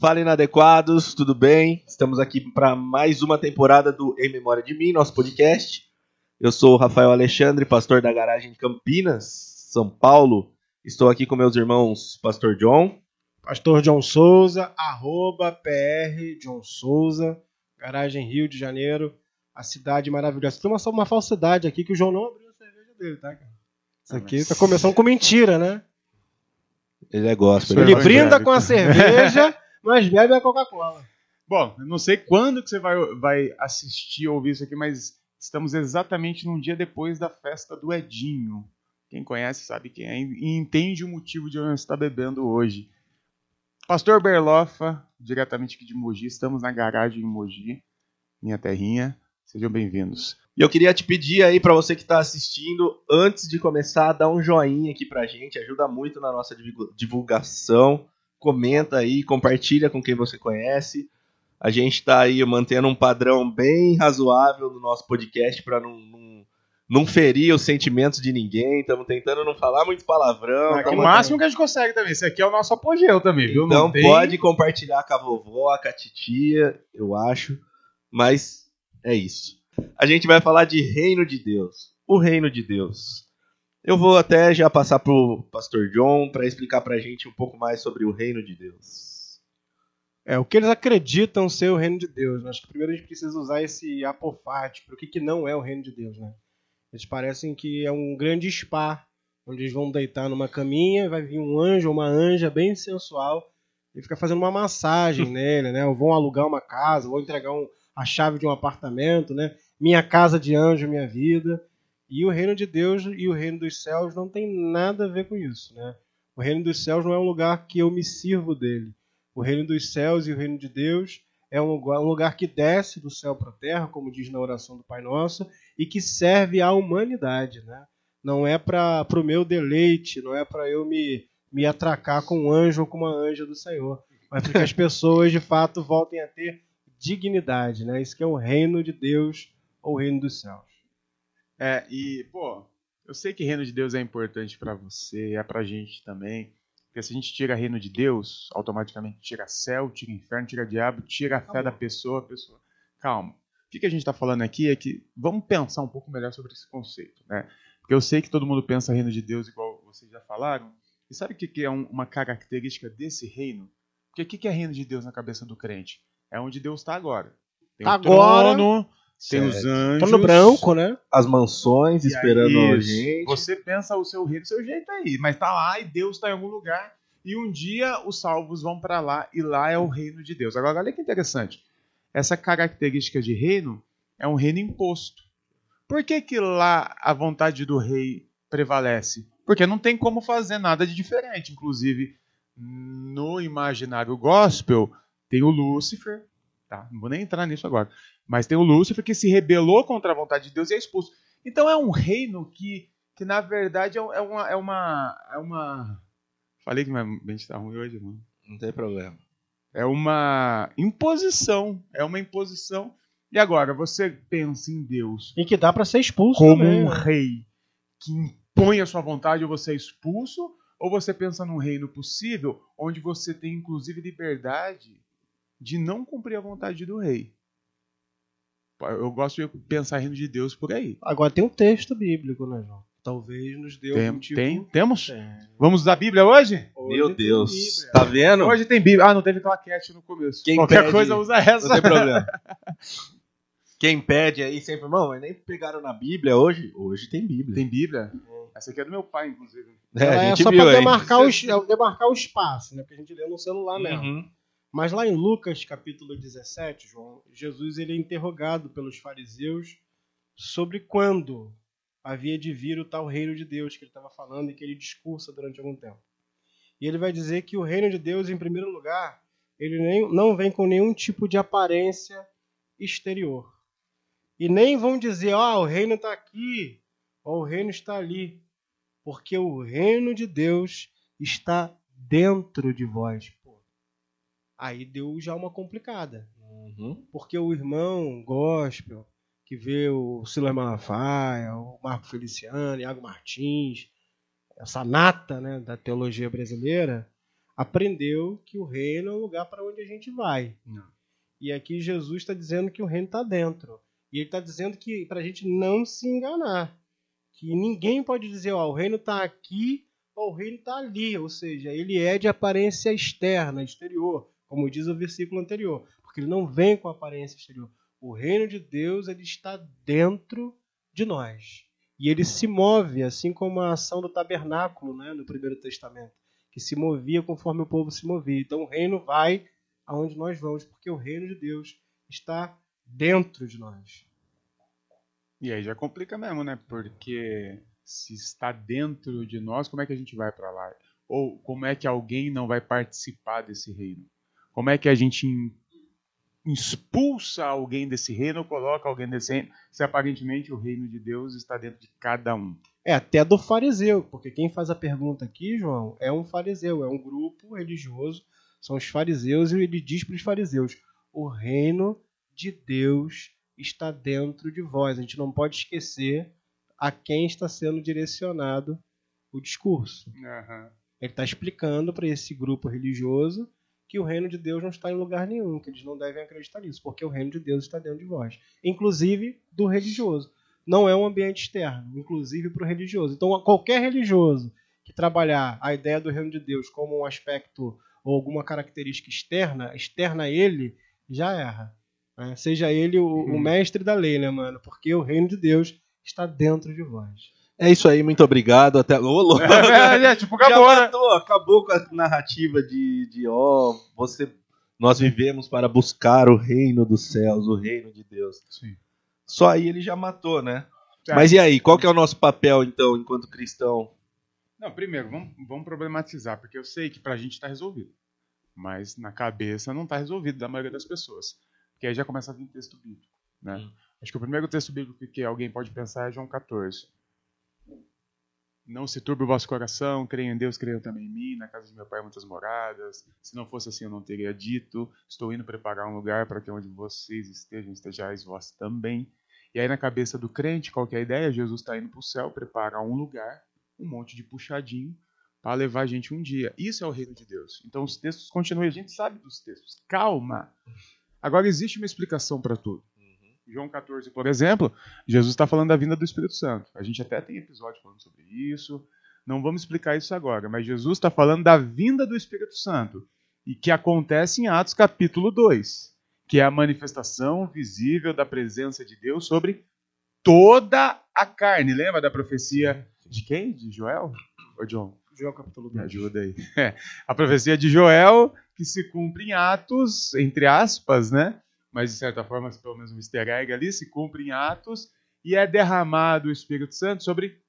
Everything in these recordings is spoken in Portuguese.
Fala inadequados, tudo bem? Estamos aqui para mais uma temporada do Em Memória de Mim, nosso podcast. Eu sou o Rafael Alexandre, pastor da garagem Campinas, São Paulo. Estou aqui com meus irmãos, pastor John. Pastor John Souza, arroba PR John Souza, garagem Rio de Janeiro, a cidade maravilhosa. Tem uma, uma falsidade aqui que o João não abriu a cerveja dele, tá, cara? Isso Ah, aqui mas- tá começando com mentira, né? Ele é gospel. Ele ele é brinda com a cerveja, mas bebe a Coca-Cola. Bom, não sei quando que você vai, vai assistir ou ouvir isso aqui, mas estamos exatamente num dia depois da festa do Edinho. Quem conhece sabe quem é e entende o motivo de eu estar bebendo hoje. Pastor Berlofa, diretamente aqui de Mogi, estamos na garagem em Mogi, minha terrinha. Sejam bem-vindos. E eu queria te pedir aí para você que está assistindo, antes de começar, dá um joinha aqui pra gente, ajuda muito na nossa divulga- divulgação. Comenta aí, compartilha com quem você conhece. A gente está aí mantendo um padrão bem razoável no nosso podcast para não, não, não ferir os sentimentos de ninguém. Estamos tentando não falar muito palavrão. É o tamo- máximo que a gente consegue também. Esse aqui é o nosso apogeu também, viu? Então tem- pode compartilhar com a vovó, com a titia, eu acho. Mas é isso. A gente vai falar de reino de Deus. O reino de Deus. Eu vou até já passar pro pastor John para explicar pra gente um pouco mais sobre o reino de Deus. É, o que eles acreditam ser o reino de Deus. né? Acho que primeiro a gente precisa usar esse apofate para o que, que não é o reino de Deus, né? Eles parecem que é um grande spa, onde eles vão deitar numa caminha, vai vir um anjo ou uma anja bem sensual e fica fazendo uma massagem nele, né? Ou vão alugar uma casa, vão entregar um- a chave de um apartamento, né? Minha casa de anjo, minha vida. E o reino de Deus e o reino dos céus não tem nada a ver com isso, né? O reino dos céus não é um lugar que eu me sirvo dele. O reino dos céus e o reino de Deus é um lugar, um lugar que desce do céu para a terra, como diz na oração do Pai Nosso, e que serve à humanidade. Né? Não é para o meu deleite, não é para eu me, me atracar com um anjo ou com uma anja do Senhor, mas para que as pessoas de fato voltem a ter dignidade. Né? Isso que é o reino de Deus ou o reino dos céus. É, e, pô, eu sei que reino de Deus é importante pra você, é pra gente também. Porque se a gente tira reino de Deus, automaticamente tira céu, tira inferno, tira diabo, tira a fé da pessoa, pessoa. Calma. O que a gente tá falando aqui é que vamos pensar um pouco melhor sobre esse conceito, né? Porque eu sei que todo mundo pensa reino de Deus igual vocês já falaram. E sabe o que é um- uma característica desse reino? Porque o que é reino de Deus na cabeça do crente? É onde Deus está agora. Tem Tá o agora. Trono, tem Certo. os anjos. Tô no branco, né? As mansões E esperando aí, a gente. Você pensa o seu reino do seu jeito aí, mas tá lá e Deus tá em algum lugar. E um dia os salvos vão para lá e lá é o reino de Deus. Agora, olha que interessante. Essa característica de reino é um reino imposto. Por que, que lá a vontade do rei prevalece? Porque não tem como fazer nada de diferente. Inclusive, no imaginário gospel, tem o Lúcifer. Tá? Não vou nem entrar nisso agora. Mas tem o Lúcifer que se rebelou contra a vontade de Deus e é expulso. Então é um reino que, que na verdade, é é uma. É uma, é uma... Falei que minha mente tá ruim hoje, mano. Não tem problema. É uma imposição. É uma imposição. E agora, você pensa em Deus E que dá para ser expulso como também, um né? rei que impõe a sua vontade ou você é expulso, ou você pensa num reino possível onde você tem inclusive liberdade de não cumprir a vontade do rei. Eu gosto de pensar reino de Deus por aí. Agora tem um texto bíblico, né, João? Talvez nos dê Tem, um tipo... tem- temos? Tem. Vamos usar a Bíblia hoje? Hoje Meu Deus. Bíblia. Tá vendo? Hoje tem Bíblia. Ah, não teve claquete no começo. Quem Qualquer pede- coisa usa essa. Não tem problema. Quem pede aí sempre, irmão, mas nem pegaram na Bíblia hoje? Hoje tem Bíblia. Tem Bíblia? Essa aqui é do meu pai, inclusive. É, é só viu para aí. demarcar, é, demarcar o espaço, né? Porque a gente lê no celular mesmo. Mas lá em Lucas, capítulo 17, João, Jesus ele é interrogado pelos fariseus sobre quando havia de vir o tal reino de Deus que ele estava falando e que ele discursa durante algum tempo. E ele vai dizer que o reino de Deus, em primeiro lugar, ele nem, não vem com nenhum tipo de aparência exterior. E nem vão dizer, ó, o reino está aqui, ó, o reino está ali. Porque o reino de Deus está dentro de vós. Aí deu já uma complicada. Uhum. Porque o irmão gospel, que vê o Silas Malafaia, o Marco Feliciano, Iago Martins, essa nata né, da teologia brasileira, aprendeu que o reino é um lugar para onde a gente vai. Não. E aqui Jesus está dizendo que o reino está dentro. E ele está dizendo que para a gente não se enganar. Que ninguém pode dizer, ó, o reino está aqui ou o reino está ali. Ou seja, ele é de aparência externa, exterior, como diz o versículo anterior. Porque ele não vem com aparência exterior. O reino de Deus ele está dentro de nós. E ele se move, assim como a ação do tabernáculo né, no Primeiro Testamento, que se movia conforme o povo se movia. Então o reino vai aonde nós vamos, porque o reino de Deus está dentro de nós. E aí já complica mesmo, né? Porque se está dentro de nós, como é que a gente vai para lá? Ou como é que alguém não vai participar desse reino? Como é que a gente expulsa alguém desse reino ou coloca alguém desse reino, se aparentemente o reino de Deus está dentro de cada um? É até do fariseu, porque quem faz a pergunta aqui, João, é um fariseu, é um grupo religioso, são os fariseus, e ele diz para os fariseus: o reino de Deus está dentro de vós. A gente não pode esquecer a quem está sendo direcionado o discurso. Uhum. Ele está explicando para esse grupo religioso que o reino de Deus não está em lugar nenhum, que eles não devem acreditar nisso, porque o reino de Deus está dentro de vós, inclusive do religioso. Não é um ambiente externo, inclusive para o religioso. Então, qualquer religioso que trabalhar a ideia do reino de Deus como um aspecto ou alguma característica externa, externa a ele, já erra. Né? Seja ele o, o Uhum. mestre da lei, né, mano? Porque o reino de Deus está dentro de vós. É isso aí, muito obrigado. Até. Ô, louco. É, é, tipo, Já acabou, né? matou, acabou com a narrativa de, de ó, você, nós vivemos para buscar o reino dos céus, o reino de Deus. Sim. Só aí ele já matou, né? Tá. Mas e aí, qual que é o nosso papel então, enquanto cristão? Não, primeiro, vamos, vamos problematizar, porque eu sei que pra gente está resolvido. Mas na cabeça não está resolvido da maioria das pessoas. Porque aí já começa a vir texto bíblico. Né? Hum. Acho que o primeiro texto bíblico que alguém pode pensar é João 14. Não se turbe o vosso coração, creia em Deus, creiam também em mim. Na casa de meu pai muitas moradas. Se não fosse assim, eu não teria dito. Estou indo preparar um lugar para que onde vocês estejam, estejais vós também. E aí, na cabeça do crente, qual que é a ideia? Jesus está indo para o céu, preparar um lugar, um monte de puxadinho, para levar a gente um dia. Isso é o reino de Deus. Então, os textos continuam, a gente sabe dos textos. Calma! Agora, existe uma explicação para tudo. João 14, por exemplo, Jesus está falando da vinda do Espírito Santo. A gente até tem episódio falando sobre isso. Não vamos explicar isso agora, mas Jesus está falando da vinda do Espírito Santo e que acontece em Atos capítulo 2, que é a manifestação visível da presença de Deus sobre toda a carne. Lembra da profecia de quem? De Joel? Ou John? João capítulo Me 2. ajuda aí. É, a profecia de Joel, que se cumpre em Atos, entre aspas, né? Mas de certa forma, pelo menos um easter egg ali, se cumpre em Atos e é derramado o Espírito Santo sobre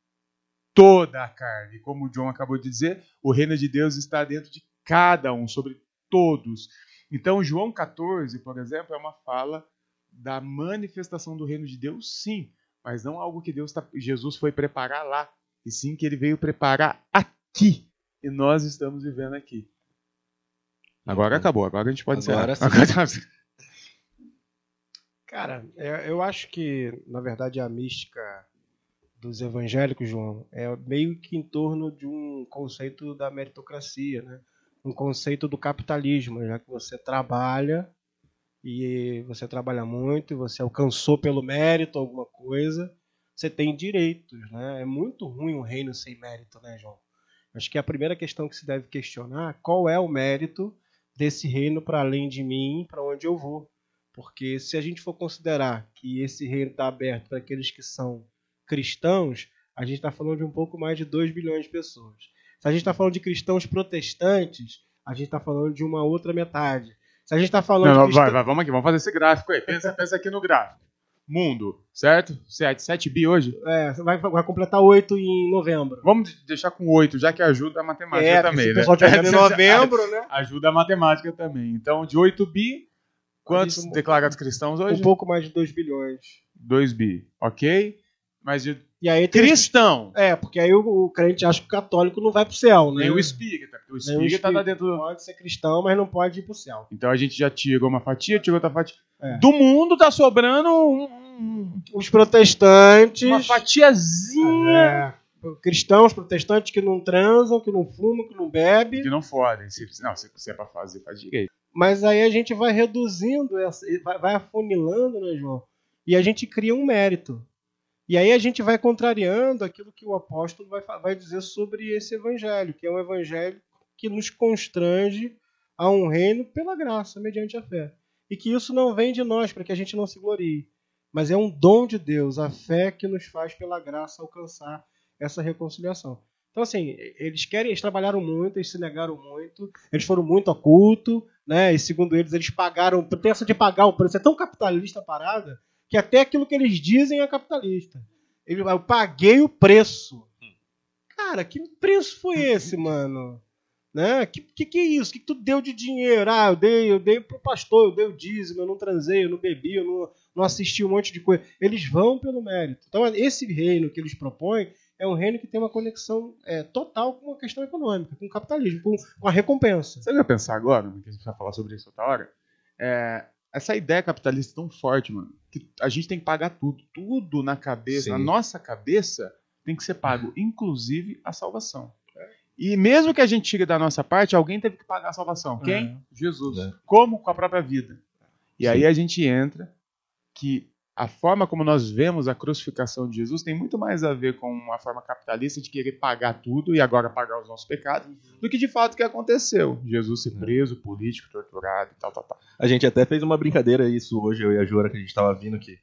toda a carne. Como o John acabou de dizer, o reino de Deus está dentro de cada um, sobre todos. Então, João 14, por exemplo, é uma fala da manifestação do reino de Deus, sim, mas não algo que Deus tá, Jesus foi preparar lá, e sim que ele veio preparar aqui. E nós estamos vivendo aqui. Agora acabou, agora a gente pode Agora encerrar. sim. Agora- Cara, é- eu acho que, na verdade, a mística dos evangélicos, João, é meio que em torno de um conceito da meritocracia, né? Um conceito do capitalismo, já que você trabalha e você trabalha muito você alcançou pelo mérito alguma coisa, você tem direitos, né? É muito ruim um reino sem mérito, né, João? Acho que a primeira questão que se deve questionar qual é o mérito desse reino para além de mim, para onde eu vou. Porque se a gente for considerar que esse reino está aberto para aqueles que são cristãos, a gente está falando de um pouco mais de 2 bilhões de pessoas. Se a gente está falando de cristãos protestantes, a gente está falando de uma outra metade. Se a gente está falando Não, de não, cristã- vai, vai, vamos aqui, vamos fazer esse gráfico aí. Pensa, pensa aqui no gráfico. Mundo, certo? 7, 7 bi hoje? É, vai, vai completar 8 em novembro. Vamos deixar com 8, já que ajuda a matemática é, também, se o né? pessoal tiver em novembro, né? Ajuda a matemática também. Então, de 8 bi, quantos gente- declarados cristãos Um hoje? pouco mais de 2 bilhões. 2 bi, ok? Mas de E aí tem cristão, É, porque aí o, o crente acha que o católico não vai pro céu, né? nem o espírita, o Nem o espírita tá espírita. dentro do... Pode ser cristão, mas não pode ir pro céu. Então a gente já tirou uma fatia, tirou outra fatia. É. Do mundo tá sobrando um- um- Os protestantes. uma fatiazinha É, cristãos, protestantes que não transam, que não fumam, que não bebem. Que não fodem. Se, não, se, se é pra fazer, faz direito. Mas aí a gente vai reduzindo, vai, afunilando, né, João? E a gente cria um mérito. E aí a gente vai contrariando aquilo que o apóstolo vai, vai dizer sobre esse evangelho, que é um evangelho que nos constrange a um reino pela graça, mediante a fé. E que isso não vem de nós, para que a gente não se glorie. Mas é um dom de Deus, a fé que nos faz, pela graça, alcançar essa reconciliação. Então, assim, eles querem, eles trabalharam muito, eles se negaram muito, eles foram muito a culto, né? E segundo eles, eles pagaram, tem essa de pagar o preço, é tão capitalista a parada, que até aquilo que eles dizem é capitalista. Ele, eu paguei o preço. Cara, que preço foi esse, mano? Né? Que, que que é isso? Que, que tu deu de dinheiro? Ah, eu dei, eu dei pro pastor, eu dei o dízimo, eu não transei, eu não bebi, eu não, não assisti um monte de coisa. Eles vão pelo mérito. Então, esse reino que eles propõem é um reino que tem uma conexão é, total com a questão econômica, com o capitalismo, com, com a recompensa. Você vai pensar agora, que a gente vai falar sobre isso outra hora? É, essa ideia capitalista tão forte, mano, que a gente tem que pagar tudo. Tudo na cabeça, Sim. na nossa cabeça, tem que ser pago, inclusive a salvação. E mesmo que a gente tire da nossa parte, alguém teve que pagar a salvação. Quem? É. Jesus. É. Como? Com a própria vida. E Sim. aí a gente entra que a forma como nós vemos a crucificação de Jesus tem muito mais a ver com uma forma capitalista de querer pagar tudo e agora pagar os nossos pecados, do que de fato o que aconteceu. Jesus ser preso, político, torturado e tal, tal, tal. A gente até fez uma brincadeira isso hoje, eu e a Jura, que a gente tava vindo que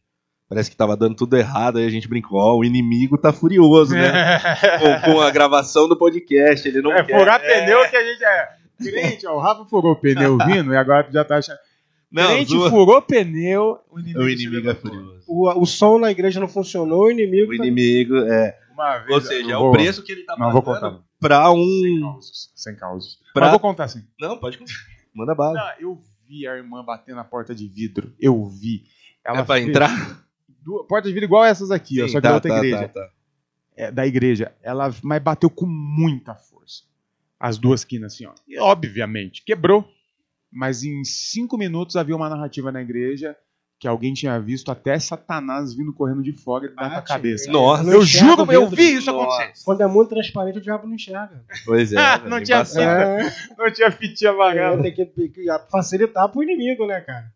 parece que tava dando tudo errado, aí a gente brincou, ó, oh, o inimigo tá furioso, né? com, com, a gravação do podcast, ele não é, quer. furar é... pneu que a gente é... Crente, ó, o Rafa furou o pneu vindo e agora já tá achando... Não, Crente zoa... furou pneu, o inimigo, o inimigo é furioso. O, o som na igreja não funcionou, o inimigo. O tá... inimigo, é. Vez, Ou seja, é o preço que ele tá não, pagando pra um. Sem causas. Sem causas. Pra... Mas vou contar assim. Não, pode contar. Manda bala. Não, eu vi a irmã bater na porta de vidro. Eu vi. Ela é pra fez... entrar? Porta de vidro igual essas aqui, Sim, ó, só que tá, da outra tá, igreja. Tá, tá. É, da igreja. Ela mas bateu com muita força. As duas quinas, assim, ó. E, obviamente, quebrou mas em cinco minutos havia uma narrativa na igreja que alguém tinha visto até Satanás vindo correndo de fora e ah, a cabeça. Nossa, eu juro, eu vi isso acontecer. Quando é muito transparente, o diabo não enxerga. Pois é. Ah, não, tinha fita, é. não tinha fitinha amarela. É, tem que facilitar pro inimigo, né, cara?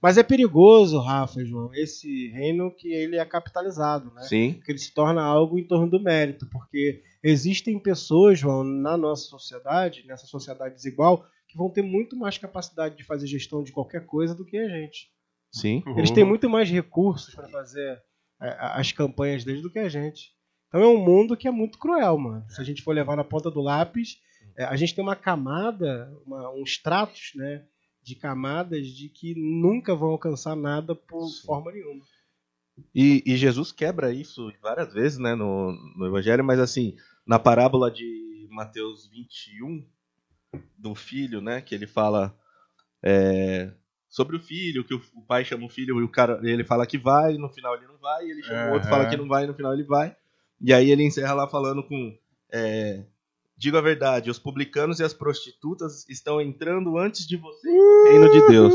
Mas é perigoso, Rafa, João, esse reino que ele é capitalizado, né? Sim. Que ele se torna algo em torno do mérito, porque existem pessoas, João, na nossa sociedade, nessa sociedade desigual, que vão ter muito mais capacidade de fazer gestão de qualquer coisa do que a gente. Sim. Eles têm muito mais recursos para fazer é, as campanhas deles do que a gente. Então é um mundo que é muito cruel, mano. Se a gente for levar na ponta do lápis, é, a gente tem uma camada, uma, um stratos, né, de camadas de que nunca vão alcançar nada por Sim. forma nenhuma. E, e, Jesus quebra isso várias vezes, né, no, no Evangelho, mas assim, na parábola de Mateus 21, do filho, né? Que ele fala é, sobre o filho, que o, o, pai chama o filho e o cara ele fala que vai, no final ele não vai, ele chama o outro fala que não vai, no final ele vai. E aí ele encerra lá falando com é, Digo a verdade, os publicanos e as prostitutas estão entrando antes de você no reino de Deus.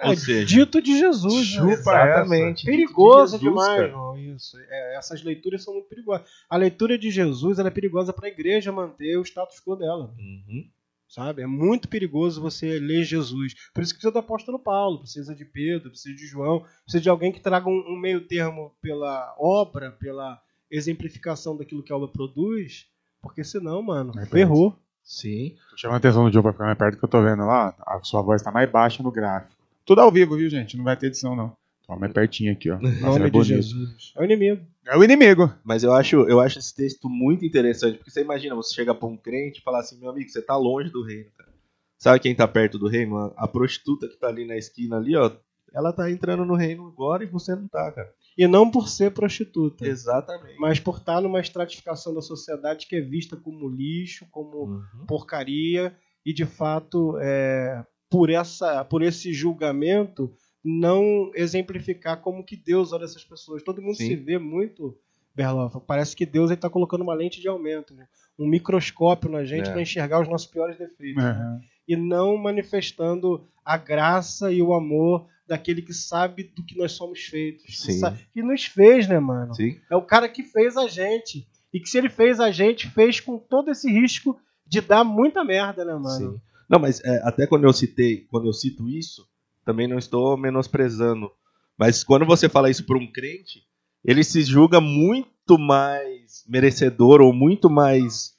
É, Ou seja, dito de Jesus, né? exatamente. Perigoso de Jesus, demais, isso. É, essas leituras são muito perigosas. A leitura de Jesus é perigosa para a igreja manter o status quo dela. Uhum sabe? É muito perigoso você ler Jesus. Por isso que precisa do apóstolo Paulo, precisa de Pedro, precisa de João, precisa de alguém que traga um, um meio termo pela obra, pela exemplificação daquilo que a obra produz, porque senão, mano, é ferrou. Sim. Tô chamando a atenção do Joe pra ficar mais perto que eu tô vendo lá. A sua voz tá mais baixa no gráfico. Tudo ao vivo, viu, gente? Não vai ter edição, não. Toma mais pertinho aqui, ó. Nome é de Jesus. É o inimigo. É o inimigo. Mas eu acho, eu acho esse texto muito interessante, porque você imagina, você chega pra um crente e fala assim, meu amigo, você tá longe do reino, cara. Sabe quem tá perto do reino? A, a prostituta que tá ali na esquina ali, ó, ela tá entrando no reino agora e você não tá, cara. E não por ser prostituta. Exatamente. Mas por estar tá numa estratificação da sociedade que é vista como lixo, como uhum. porcaria, e de fato, é, por, essa, por esse julgamento, não exemplificar como que Deus olha essas pessoas. Todo mundo Sim. se vê muito, Berlofa. Parece que Deus está colocando uma lente de aumento, né? um microscópio na gente é. para enxergar os nossos piores defeitos. Uhum. Né? E não manifestando a graça e o amor daquele que sabe do que nós somos feitos. Que, sabe, que, nos fez, né, mano? Sim. É o cara que fez a gente. E que se ele fez a gente, fez com todo esse risco de dar muita merda, né, mano? Sim. Não, mas é, até quando eu citei, quando eu cito isso, também não estou menosprezando. Mas quando você fala isso para um crente, ele se julga muito mais merecedor ou muito mais,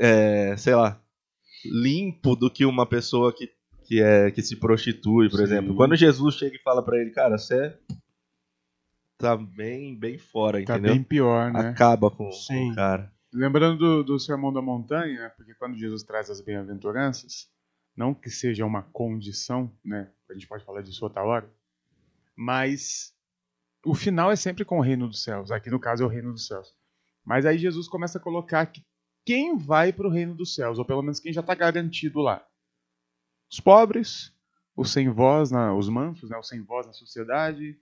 é, sei lá, limpo do que uma pessoa que, que, é, que se prostitui, por Sim. exemplo. Quando Jesus chega e fala para ele, cara, você tá bem, bem fora, Tá entendeu? bem pior, né? Acaba com, com o cara. Lembrando do, do Sermão da Montanha, porque quando Jesus traz as bem-aventuranças, não que seja uma condição, né? A gente pode falar disso outra hora, mas o final é sempre com o reino dos céus. Aqui no caso é o reino dos céus. Mas aí Jesus começa a colocar que quem vai para o reino dos céus, ou pelo menos quem já está garantido lá. Os pobres, os sem voz, na, os mansos, né? os sem voz na sociedade,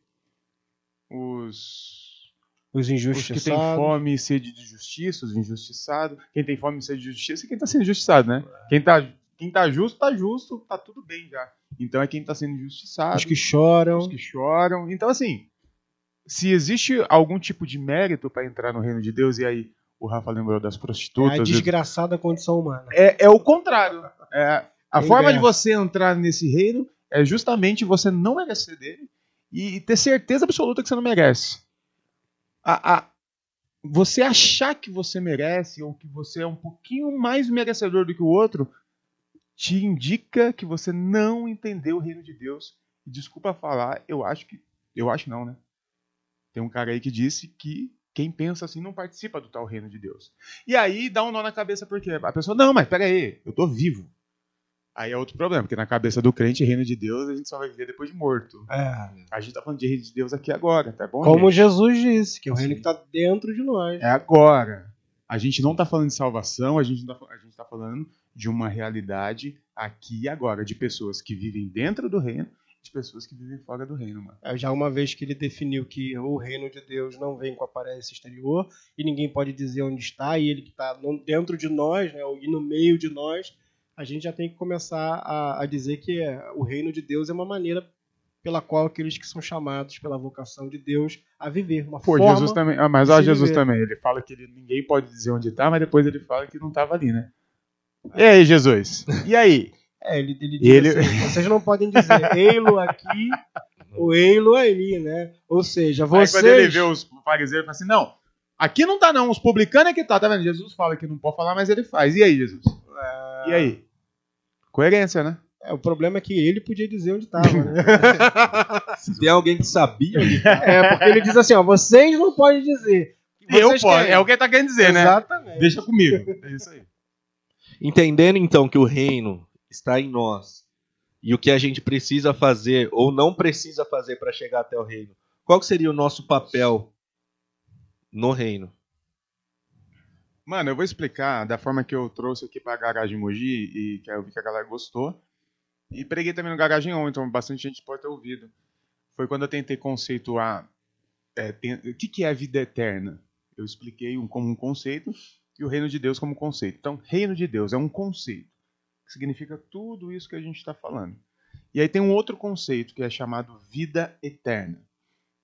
os Os os que têm injustiçados. fome e sede de justiça, os injustiçados. Quem tem fome e sede de justiça é quem está sendo injustiçado, né? Quem tá, quem tá justo, tá justo, tá tudo bem já. Então é quem está sendo injustiçado, Os que choram. os que choram. Então, assim, se existe algum tipo de mérito para entrar no reino de Deus, e aí o Rafa lembrou das É prostitutas. a desgraçada condição humana. É, é o contrário. É, a É forma de você entrar nesse reino é justamente você não merecer dele e ter certeza absoluta que você não merece. A, a- você achar que você merece ou que você é um pouquinho mais merecedor do que o outro te indica que você não entendeu o reino de Deus. E desculpa falar, eu acho que. Eu acho não, né? Tem um cara aí que disse que quem pensa assim não participa do tal reino de Deus. E aí dá um nó na cabeça, porque a pessoa, não, mas peraí, eu tô vivo. Aí é outro problema, porque na cabeça do crente, reino de Deus, a gente só vai viver depois de morto. É. A gente tá falando de reino de Deus aqui agora, tá bom? Como gente? Jesus disse, que é o reino que está dentro de nós. É agora. A gente não tá falando de salvação, a gente, não tá, a gente tá falando de uma realidade aqui e agora, de pessoas que vivem dentro do reino e de pessoas que vivem fora do reino, mano. É, Já uma vez que ele definiu que o reino de Deus não vem com aparência exterior e ninguém pode dizer onde está, e ele que está dentro de nós, né, e no meio de nós, a gente já tem que começar a, a dizer que é, o reino de Deus é uma maneira pela qual aqueles que são chamados pela vocação de Deus a viver, uma Pô, forma... Jesus também. Ah, mas ó, Jesus viver. também. Ele fala que ele, ninguém pode dizer onde tá, mas depois ele fala que não tava ali, né? E aí, Jesus? E aí? É, ele, ele diz Ele- assim, vocês não podem dizer ei-lo aqui ou ei-lo ali, né? Ou seja, Aí vocês... quando ele vê os fariseus, ele fala assim: não, aqui não tá, não. Os publicanos é que tá, tá vendo? Jesus fala que não pode falar, mas ele faz. E aí, Jesus? E aí? Coerência, né? É, o problema é que ele podia dizer onde estava, né? Se tem alguém que sabia onde tá, É, porque ele diz assim, ó, vocês não podem dizer. Eu Vocês posso. querem. É o que ele tá querendo dizer, né? Exatamente. Deixa comigo. É isso aí. Entendendo então que o reino está em nós e o que a gente precisa fazer ou não precisa fazer para chegar até o reino, qual seria o nosso papel no reino? Mano, eu vou explicar da forma que eu trouxe aqui pra Garagem Mogi e que eu vi que a galera gostou. E preguei também no Garagem On, então bastante gente pode ter ouvido. Foi quando eu tentei conceituar é, tem- o que, que é a vida eterna. Eu expliquei um, como um conceito e o reino de Deus como conceito. Então, reino de Deus é um conceito que significa tudo isso que a gente está falando. E aí tem um outro conceito que é chamado vida eterna.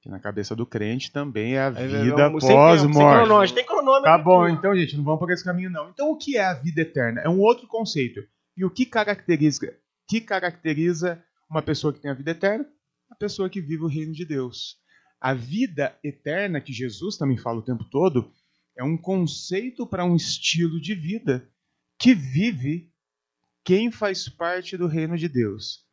Que na cabeça do crente também é a vida pós-morte. Tem cronômetro. Tá bom, então, gente, não vamos por esse caminho, não. Então, o que é a vida eterna? É um outro conceito. E o que caracteriza, que caracteriza uma pessoa que tem a vida eterna? A pessoa que vive o reino de Deus. A vida eterna, que Jesus também fala o tempo todo, é um conceito para um estilo de vida que vive quem faz parte do reino de Deus.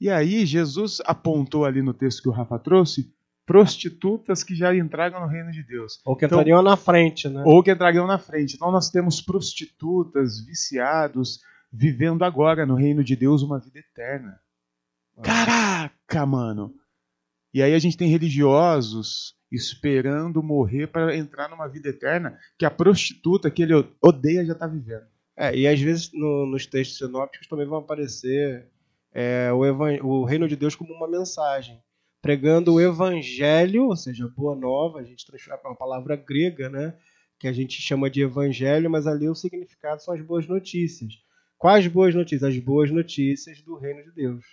E aí, Jesus apontou ali no texto que o Rafa trouxe prostitutas que já entraram no reino de Deus Ou que entrariam na frente, né? ou que entrariam na frente. Então nós temos prostitutas, viciados, vivendo agora no reino de Deus uma vida eterna. Caraca, mano! E aí a gente tem religiosos esperando morrer para entrar numa vida eterna que a prostituta que ele odeia já está vivendo. É, e às vezes no- nos textos sinópticos também vão aparecer é, o, o reino de Deus como uma mensagem. Pregando o evangelho, ou seja, boa nova, a gente transforma para uma palavra grega, né? Que a gente chama de evangelho, mas ali o significado são as boas notícias. Quais boas notícias? As boas notícias do reino de Deus.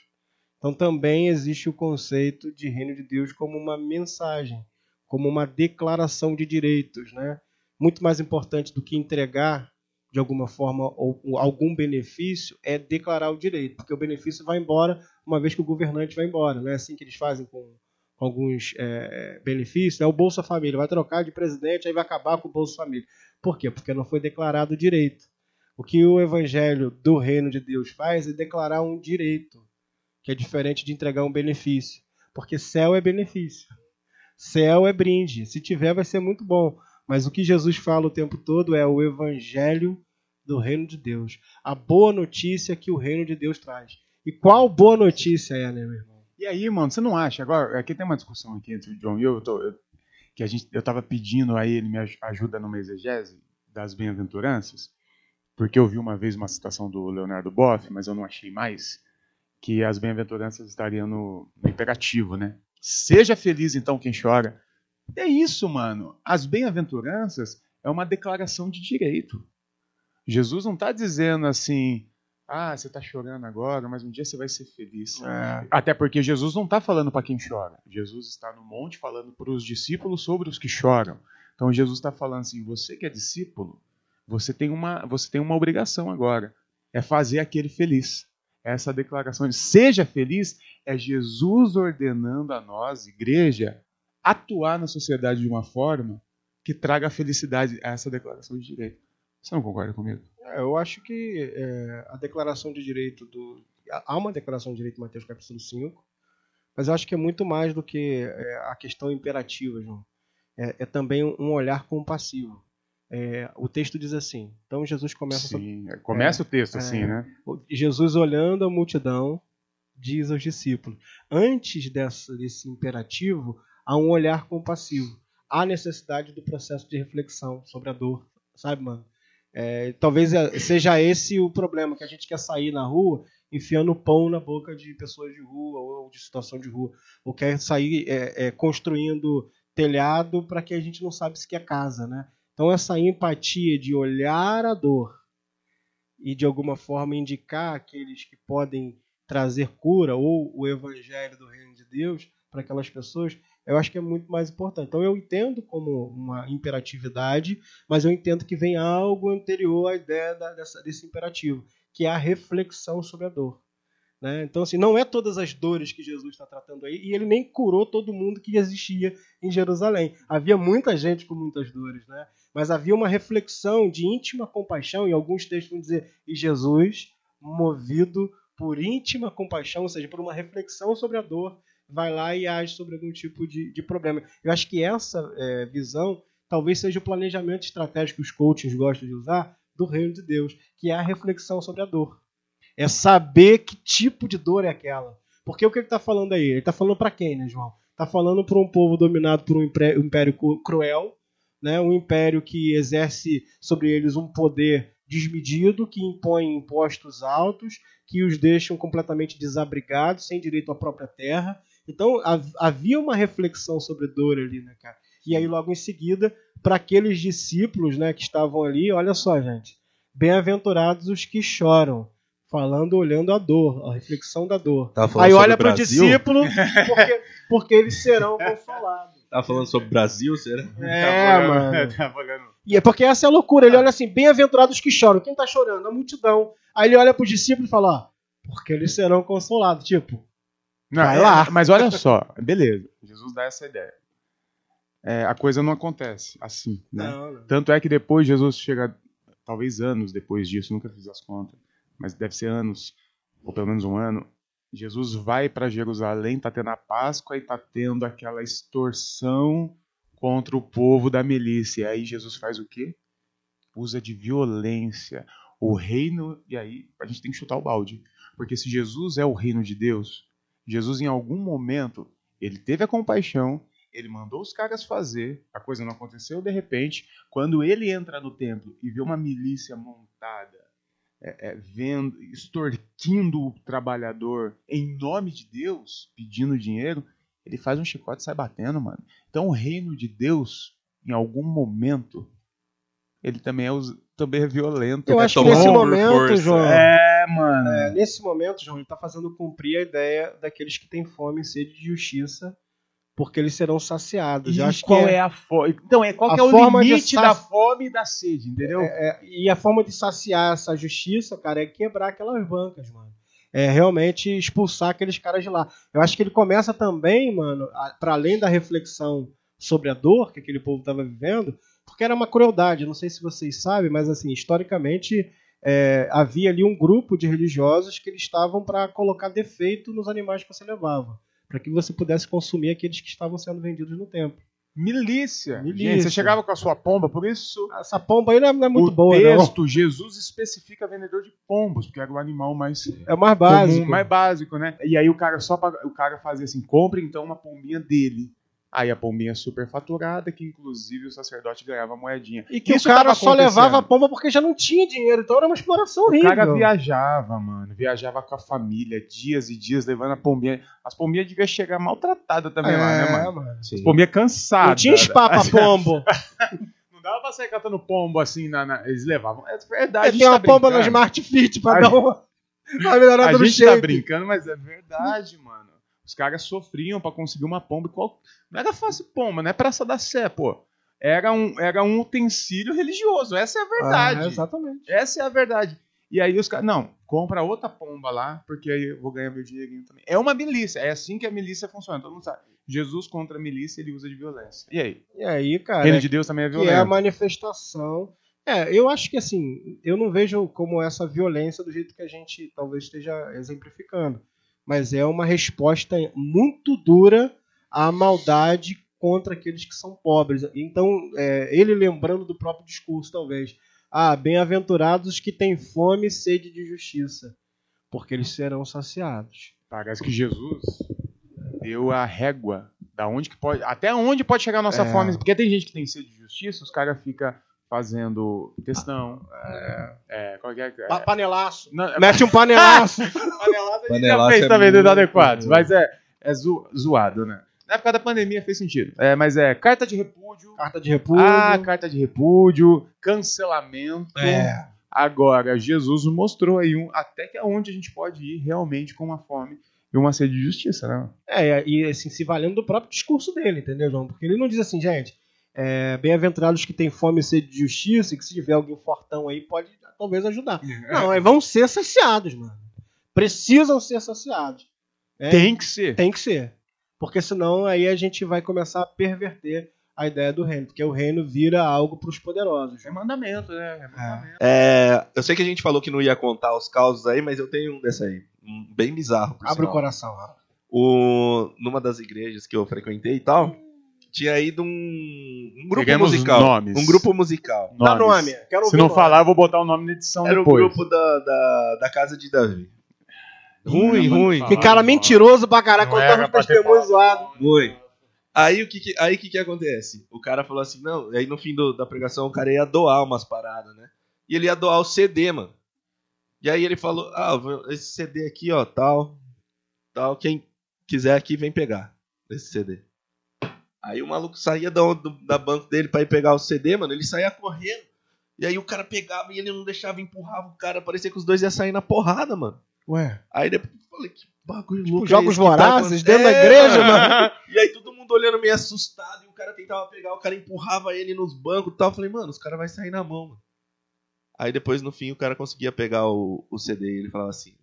Então também existe o conceito de reino de Deus como uma mensagem, como uma declaração de direitos, né? muito mais importante do que entregar de alguma forma ou, algum benefício é declarar o direito, porque o benefício vai embora uma vez que o governante vai embora. Não é assim que eles fazem com alguns é, benefícios. É o Bolsa Família, vai trocar de presidente, aí vai acabar com o Bolsa Família. Por quê? Porque não foi declarado o direito. O que o Evangelho do Reino de Deus faz é declarar um direito, que é diferente de entregar um benefício. Porque céu é benefício. Céu é brinde. Se tiver, vai ser muito bom. Mas o que Jesus fala o tempo todo é o Evangelho do Reino de Deus. A boa notícia que o Reino de Deus traz. E qual boa notícia é, né, meu irmão? E aí, mano, você não acha? Agora, aqui tem uma discussão aqui entre o John e eu, eu, tô, eu que a gente, eu tava pedindo aí, ele me ajuda numa exegese das bem-aventuranças porque eu vi uma vez uma citação do Leonardo Boff, mas eu não achei mais, que as bem-aventuranças estariam no, no imperativo, né? Seja feliz então quem chora. É isso, mano. As bem-aventuranças é uma declaração de direito. Jesus não está dizendo assim, ah, você está chorando agora, mas um dia você vai ser feliz. É. Até porque Jesus não está falando para quem chora. Jesus está no monte falando para os discípulos sobre os que choram. Então Jesus está falando assim: você que é discípulo, você tem uma, você tem uma obrigação agora. É fazer aquele feliz. Essa declaração de seja feliz é Jesus ordenando a nós, igreja, atuar na sociedade de uma forma que traga felicidade a essa declaração de direito. Você não concorda comigo? É, eu acho que é, a declaração de direito do. Há uma declaração de direito em Mateus capítulo 5, mas eu acho que é muito mais do que é, a questão imperativa, João. É, é também um olhar compassivo. É, o texto diz assim. Então Jesus começa. Sim, sobre, começa é, o texto assim, é, né? Jesus olhando a multidão diz aos discípulos: antes dessa, desse imperativo há um olhar compassivo, há necessidade do processo de reflexão sobre a dor, sabe, mano? É, talvez é, seja esse o problema que a gente quer sair na rua enfiando pão na boca de pessoas de rua ou de situação de rua, ou quer sair é, construindo telhado para que a gente não sabe se quer casa, né? Então, essa empatia de olhar a dor e de alguma forma indicar aqueles que podem trazer cura ou o evangelho do reino de Deus para aquelas pessoas, eu acho que é muito mais importante. Então, eu entendo como uma imperatividade, mas eu entendo que vem algo anterior à ideia dessa, desse imperativo, que é a reflexão sobre a dor. Né? Então, assim, não é todas as dores que Jesus está tratando aí, e ele nem curou todo mundo que existia em Jerusalém. Havia muita gente com muitas dores, né? mas havia uma reflexão de íntima compaixão, e alguns textos vão dizer, e Jesus, movido por íntima compaixão, ou seja, por uma reflexão sobre a dor, vai lá e age sobre algum tipo de, de problema. Eu acho que essa é, visão talvez seja o planejamento estratégico que os coaches gostam de usar do reino de Deus, que é a reflexão sobre a dor. É saber que tipo de dor é aquela. Porque o que ele está falando aí? Ele está falando para quem, né, João? Está falando para um povo dominado por um império cruel, né? um império que exerce sobre eles um poder desmedido, que impõe impostos altos, que os deixam completamente desabrigados, sem direito à própria terra. Então havia uma reflexão sobre dor ali, né, cara? E aí logo em seguida, para aqueles discípulos, né, que estavam ali, olha só, gente, bem-aventurados os que choram, falando olhando a dor, a reflexão da dor. aí olha para o discípulo, porque, porque eles serão consolados. Tá falando sobre o Brasil, será? É, tá mano. Tá e é porque essa é a loucura. Ele olha assim, bem-aventurados que choram. Quem tá chorando? A multidão. Aí ele olha pros discípulos e fala, ó, porque eles serão consolados. Tipo, não, vai é, lá. Mas olha só, beleza. Jesus dá essa ideia. É, a coisa não acontece assim, né? Não, não. Tanto é que depois Jesus chega, talvez anos depois disso, nunca fiz as contas, mas deve ser anos, ou pelo menos um ano, Jesus vai para Jerusalém, está tendo a Páscoa e está tendo aquela extorsão contra o povo da milícia. E aí Jesus faz o quê? Usa de violência. O reino. E aí a gente tem que chutar o balde. Porque se Jesus é o reino de Deus, Jesus em algum momento ele teve a compaixão, ele mandou os caras fazer, a coisa não aconteceu de repente. Quando ele entra no templo e vê uma milícia montada, é, é, vendo, extorquindo o trabalhador em nome de Deus, pedindo dinheiro, ele faz um chicote e sai batendo, mano. Então o reino de Deus, em algum momento, ele também é, também é violento. Eu acho que nesse momento, força. João. É, mano. É, nesse momento, João, ele tá fazendo cumprir a ideia daqueles que têm fome e sede de justiça porque eles serão saciados. E Eu acho qual que é... a fome? Então, é, qual é o limite saci- da fome e da sede, entendeu? É, e a forma de saciar essa justiça, cara, é quebrar aquelas bancas, mano. É realmente expulsar aqueles caras de lá. Eu acho que ele começa também, mano, a- pra além da reflexão sobre a dor que aquele povo estava vivendo, porque era uma crueldade. Não sei se vocês sabem, mas assim, historicamente é, havia ali um grupo de religiosos que eles estavam para colocar defeito nos animais que você levava, para que você pudesse consumir aqueles que estavam sendo vendidos no templo. Milícia. Milícia. Gente, você chegava com a sua pomba, por isso Essa pomba aí não é, não é muito o boa, não. texto, Jesus especifica vendedor de pombos, porque era o animal mais É o mais básico. comum, mais básico, né? E aí o cara só pra, o cara fazia assim, compre então uma pombinha dele. Aí a pombinha super faturada, que inclusive o sacerdote ganhava moedinha. E que Isso o cara só levava a pomba porque já não tinha dinheiro. Então era uma exploração O horrível. cara viajava, mano. Viajava com a família, dias e dias, levando a pombinha. As pombinhas deviam chegar maltratadas também lá, né, mano? É, mano. As pombinhas cansadas. Não tinha spa pra pombo. Não dava pra sair catando pombo assim, na, na- eles levavam. É verdade. gente tem uma tá pomba no brincando. Smart Fit pra A dar uma, uma melhorada A gente shape. tá brincando, mas é verdade, mano. Os caras sofriam pra conseguir uma pomba. Qual... Não era fácil pomba, não é praça da sé, pô. Era um, era um utensílio religioso. Essa é a verdade. Ah, exatamente. Essa é a verdade. E aí os caras, não, compra outra pomba lá, porque aí eu vou ganhar meu dinheirinho também. É uma milícia, é assim que a milícia funciona, todo mundo sabe. Jesus contra a milícia, ele usa de violência. E aí? E aí, cara, Reino de Deus também é que é a manifestação. É, eu acho que assim, eu não vejo como essa violência do jeito que a gente talvez esteja exemplificando. Mas é uma resposta muito dura à maldade contra aqueles que são pobres. Então, é, ele lembrando do próprio discurso, talvez. Ah, bem-aventurados que têm fome e sede de justiça, porque eles serão saciados. Parece que Jesus deu a régua da onde que pode, até onde pode chegar a nossa É. fome, porque tem gente que tem sede de justiça, os caras ficam fazendo questão. É, qual é? é Pa- panelaço. não, é Mete um panelaço. panelaço já fez é também do muito- adequados, mas é, é zo- zoado, né? Na época da pandemia fez sentido. É, mas é carta de repúdio. Carta de repúdio. Ah, carta de repúdio, cancelamento. é. Agora, Jesus mostrou aí um, até que aonde a gente pode ir realmente com uma fome e uma sede de justiça, né? É, e assim, se valendo do próprio discurso dele, entendeu, João? Porque ele não diz assim, gente, é, bem-aventurados que têm fome e sede de justiça, e que se tiver alguém fortão aí, pode talvez ajudar. Não, é, vão ser saciados, mano. Precisam ser saciados. É, Tem que ser. tem que ser. Porque senão aí a gente vai começar a perverter a ideia do reino, porque o reino vira algo para os poderosos. É mandamento, né? É mandamento. É, eu sei que a gente falou que não ia contar os causos aí, mas eu tenho um desse aí. Um bem bizarro. Abre o coração. ó. O, numa das igrejas que eu frequentei e tal, tinha ido um, um grupo musical. nomes. Um grupo musical. Dá Nomes. nome. Quero Se não o nome. falar, eu vou botar o nome na edição Era o depois. grupo da, da, da casa de Davi. Ruim, ruim. Que cara mentiroso pra caralho, contando os testemunhos falado. zoados. Ruim. Aí o que, que- aí, que, que acontece? O cara falou assim, não, aí no fim do- da pregação o cara ia doar umas paradas, né? E ele ia doar o CD, mano. E aí ele falou, ah, esse CD aqui, ó, tal, tal, quem quiser aqui vem pegar esse CD. Aí o maluco saía da, do- da banco dele pra ir pegar o CD, mano, ele saía correndo. E aí o cara pegava e ele não deixava, empurrava o cara, parecia que os dois iam sair na porrada, mano. Ué. Aí depois eu falei, que bagulho Tipo, louco. é jogos tá vorazes acontecendo? dentro da É, igreja, mano. mano. E aí todo mundo olhando meio assustado, e o cara tentava pegar, o cara empurrava ele nos bancos e tal. Eu falei, mano, os caras vão sair na mão, mano. Aí depois, no fim, o cara conseguia pegar o, o CD e ele falava assim: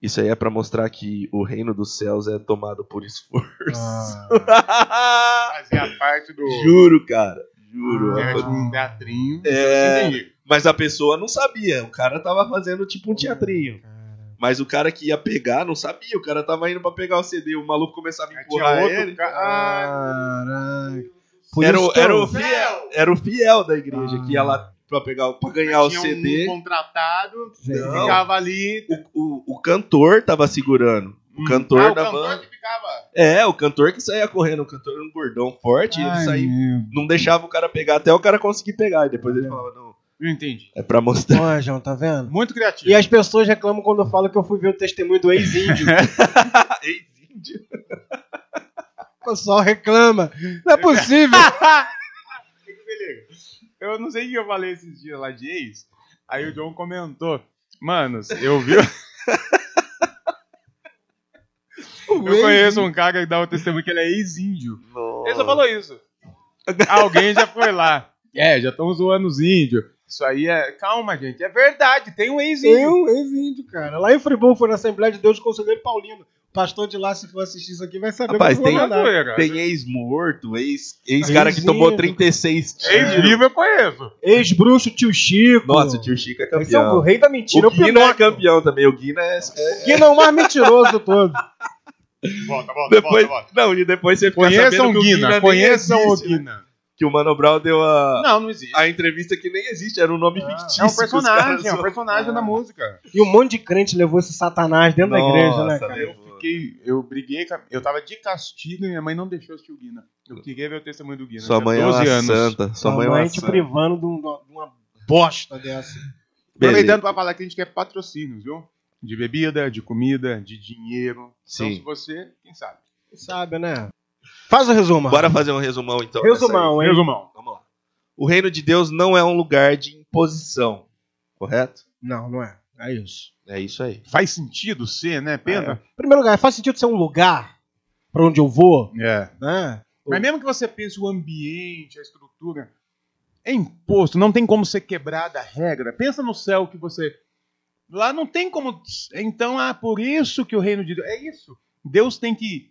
Isso aí é pra mostrar que o reino dos céus é tomado por esforço. Ah. Fazia parte do. Juro, cara. Juro. Era tipo um teatrinho. É. Mas a pessoa não sabia. O cara tava fazendo tipo um teatrinho. Mas o cara que ia pegar não sabia. O cara tava indo pra pegar o CD. O maluco começava a empurrar outro ele. ca- Ah, Caralho. Por Era, o- que era, o fiel, era o fiel da igreja que ia lá pra, pegar, pra ganhar o tinha CD. um contratado, Não. ficava ali. O, o, o cantor tava segurando. O cantor Ah, o da cantor banda. que ficava. É, o cantor que saía correndo. O cantor era um gordão forte. e ele Ai, saía, meu. não deixava o cara pegar até o cara conseguir pegar. E depois ele falava, não, Eu entendi. é pra mostrar. Ó, João, tá vendo? Muito criativo. E as pessoas reclamam quando eu falo que eu fui ver o testemunho do ex-índio. Ex-índio. o pessoal reclama. Não é possível. Eu não sei o que eu falei esses dias lá de ex. Aí o John comentou. Manos, eu vi. Eu conheço um cara que dá o testemunho que ele é ex-índio. Ele só falou isso. Alguém já foi lá. É, já estão zoando os índios. Isso aí é. Calma, gente. É verdade, tem um ex-índio. Eu, ex-índio, cara. Lá em Friburgo foi na Assembleia de Deus do Conselheiro Paulino. O pastor de lá, se for assistir isso aqui, vai saber Rapaz, que tem-. Tem ex-morto, ex- ex-cara que Ex-índio. tomou 36 tiros. Ex-vivo eu conheço. Ex-bruxo, tio Chico. Nossa, o tio Chico é Esse é o campeão. rei da mentira. O o Guina é campeão também. O Guina é. é- Guina é o mais mentiroso de todos. Volta, volta, Depois, não, e depois você fica Conheçam sabendo que o o Guina, nem conheçam o né? Guina. Que o Mano Brown deu a, Não, não existe. a entrevista que nem existe, era um nome fictício. É um personagem, é um personagem da música. E um monte de crente levou esse satanás dentro da igreja, né, Nossa, cara? Eu fiquei, eu briguei, eu tava de castigo e minha mãe não deixou assistir o Guina. Eu queria ver o testemunho do Guina. Sua mãe é uma 12 anos. santa. Sua mãe é uma te santa. privando de, um- de uma bosta dessa. Aproveitando pra falar que a gente quer patrocínios, viu? De bebida, de comida, de dinheiro. Sim. Então, se você, quem sabe? Sabe, né? Faz o resumo. Bora fazer um resumão então. Resumão, hein? Resumão. Vamos lá. O reino de Deus não é um lugar de imposição, correto? Não, não é. É isso. É isso aí. Faz sentido ser, né, Pedro? Em primeiro lugar, faz sentido ser um lugar pra onde eu vou, É. né? Mas mesmo que você pense o ambiente, a estrutura, é imposto, não tem como ser quebrada a regra. Pensa no céu que você. Lá não tem como. Então, ah, por isso que o reino de Deus. É isso. Deus tem que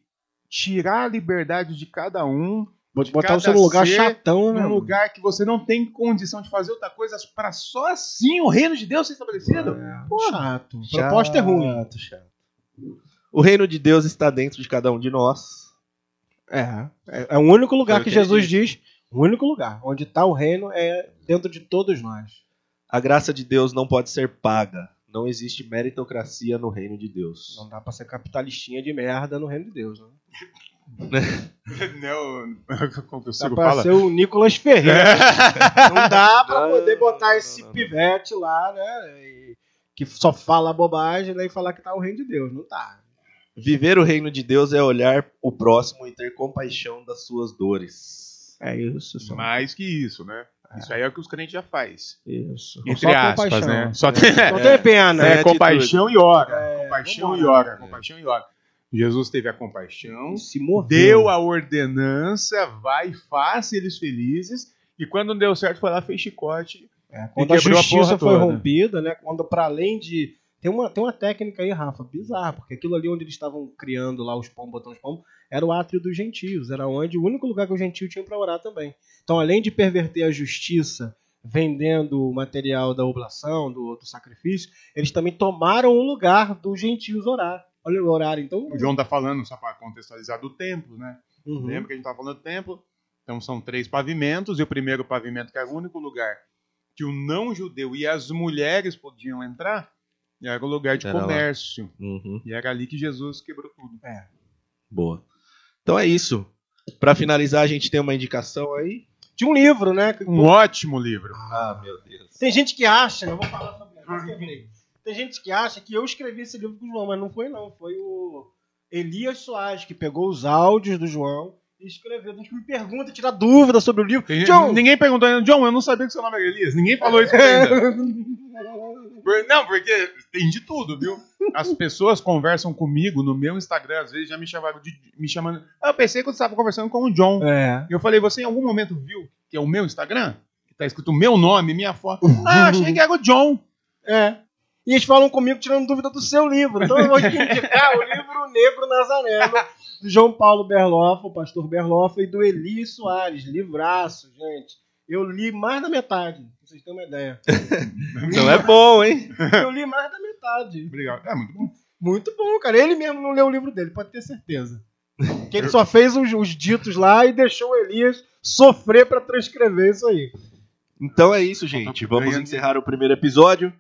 tirar a liberdade de cada um, Vou te botar você num lugar chatão, né? num lugar que você não tem condição de fazer outra coisa para só assim o reino de Deus ser estabelecido. É, chato. A proposta é ruim. Chato, chato. O reino de Deus está dentro de cada um de nós. É. É, é o único lugar o que Jesus diz. O único lugar. Onde está o reino é dentro de todos nós. A graça de Deus não pode ser paga. Não existe meritocracia no reino de Deus. Não dá pra ser capitalistinha de merda no reino de Deus, né? Não, como que o Dá pra fala? ser o Nicolas Ferreira. Não dá pra Não, poder botar não, esse não, não. pivete lá, né? e- que só fala bobagem né, e falar que tá o reino de Deus. Não tá. Viver o reino de Deus é olhar o próximo e ter compaixão das suas dores. É isso, só. Mais que isso, né? Isso aí é o que os crentes já faz. Isso. Entre Só aspas, compaixão. né? Só tem, Não tem pena. é, É compaixão e ora. É, compaixão e ora. Compaixão e ora. Jesus teve a compaixão, Se moveu. deu a ordenança, vai, faça eles felizes. E quando não deu certo, foi lá, fez chicote. É, quando E a justiça foi toda. rompida, né? Quando para além de tem uma, tem uma técnica aí, Rafa, bizarra, porque aquilo ali onde eles estavam criando lá os pombos, botando os pombos, era o átrio dos gentios, era onde o único lugar que o gentio tinha para orar também. Então, além de perverter a justiça, vendendo o material da oblação, do, do sacrifício, eles também tomaram o lugar dos gentios orar. Olha o horário, então. O João tá falando, só para contextualizar, do templo, né? Uhum. Lembra que a gente tava falando do templo? Então são três pavimentos, e o primeiro pavimento, que era o único lugar que o não judeu e as mulheres podiam entrar, era o lugar de Era comércio. Uhum. E era ali que Jesus quebrou tudo. Boa. Então é isso. Pra finalizar, a gente tem uma indicação aí. De um livro, né? Um ótimo livro. Ah, meu Deus. Tem gente que acha, eu vou falar sobre isso. Tem gente que acha que eu escrevi esse livro com o João, mas não foi não, foi o Elias Soares que pegou os áudios do João e escreveu. Tem gente que me pergunta, tira dúvida sobre o livro. Tem- John! Ninguém perguntou ainda, John, eu não sabia que seu nome era Elias. Ninguém falou isso ainda. Não, porque tem de tudo, viu? As pessoas conversam comigo no meu Instagram, às vezes já me chamaram de. me chamando. Ah, eu pensei que você estava conversando com o John. É. E eu falei, você em algum momento viu que é o meu Instagram? Que tá escrito meu nome, minha foto. Ah, achei que era o John. É. E eles falam comigo tirando dúvida do seu livro. Então eu vou te indicar o livro Negro Nazareno, do João Paulo Berloffa, o pastor Berloffa, e do Eli Soares. Livraço, gente. Eu li mais da metade, pra vocês terem uma ideia. Então é bom, hein? Eu li mais da metade. Obrigado. É muito bom. Muito bom, cara. Ele mesmo não leu o livro dele, pode ter certeza. Que ele só fez os, os ditos lá e deixou o Elias sofrer pra transcrever isso aí. Então é isso, gente. Vamos encerrar o primeiro episódio.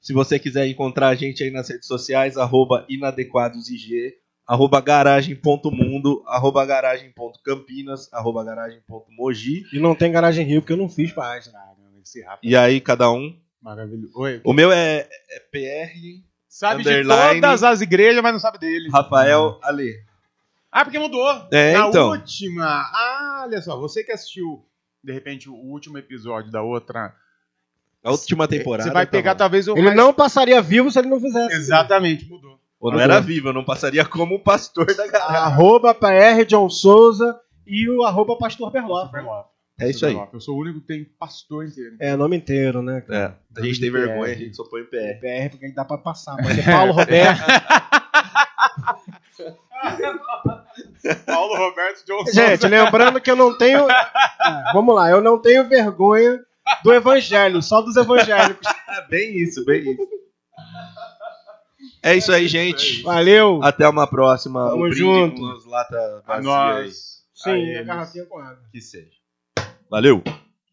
Se você quiser encontrar a gente aí nas redes sociais, arroba inadequadosig, arroba garagem.mundo, arroba garagem.campinas, arroba garagem.mogi. E não tem garagem Rio, porque eu não fiz página. Esse E aí, cada um. maravilhoso. Oi. O meu é, é PR Sabe de todas as igrejas, mas não sabe dele. Rafael Ale. Ah, porque mudou. É, Na então. última. Ah, olha só, você que assistiu, de repente, o último episódio da outra. A última temporada. Você vai tá pegar bom. talvez o. Ele mais- não passaria vivo se ele não fizesse. Exatamente, mudou. Ou não Tá era vivo, eu não passaria como o pastor da galera. Arroba PR John Souza e o arroba Pastor Berloff. É isso aí. Eu sou o único que tem pastor inteiro. É, nome inteiro, né? É, a gente tem vergonha, a gente só põe PR. PR porque dá pra passar. Pode ser Paulo Roberto. Paulo Roberto John Gente, lembrando que eu não tenho. Ah, vamos lá, eu não tenho vergonha do evangelho, só dos evangélicos. É bem isso, bem isso. É isso aí, gente. Valeu! Até uma próxima. Tamo Um junto. com as latas vazias. Sim, a garrafinha com água. Que seja. Valeu.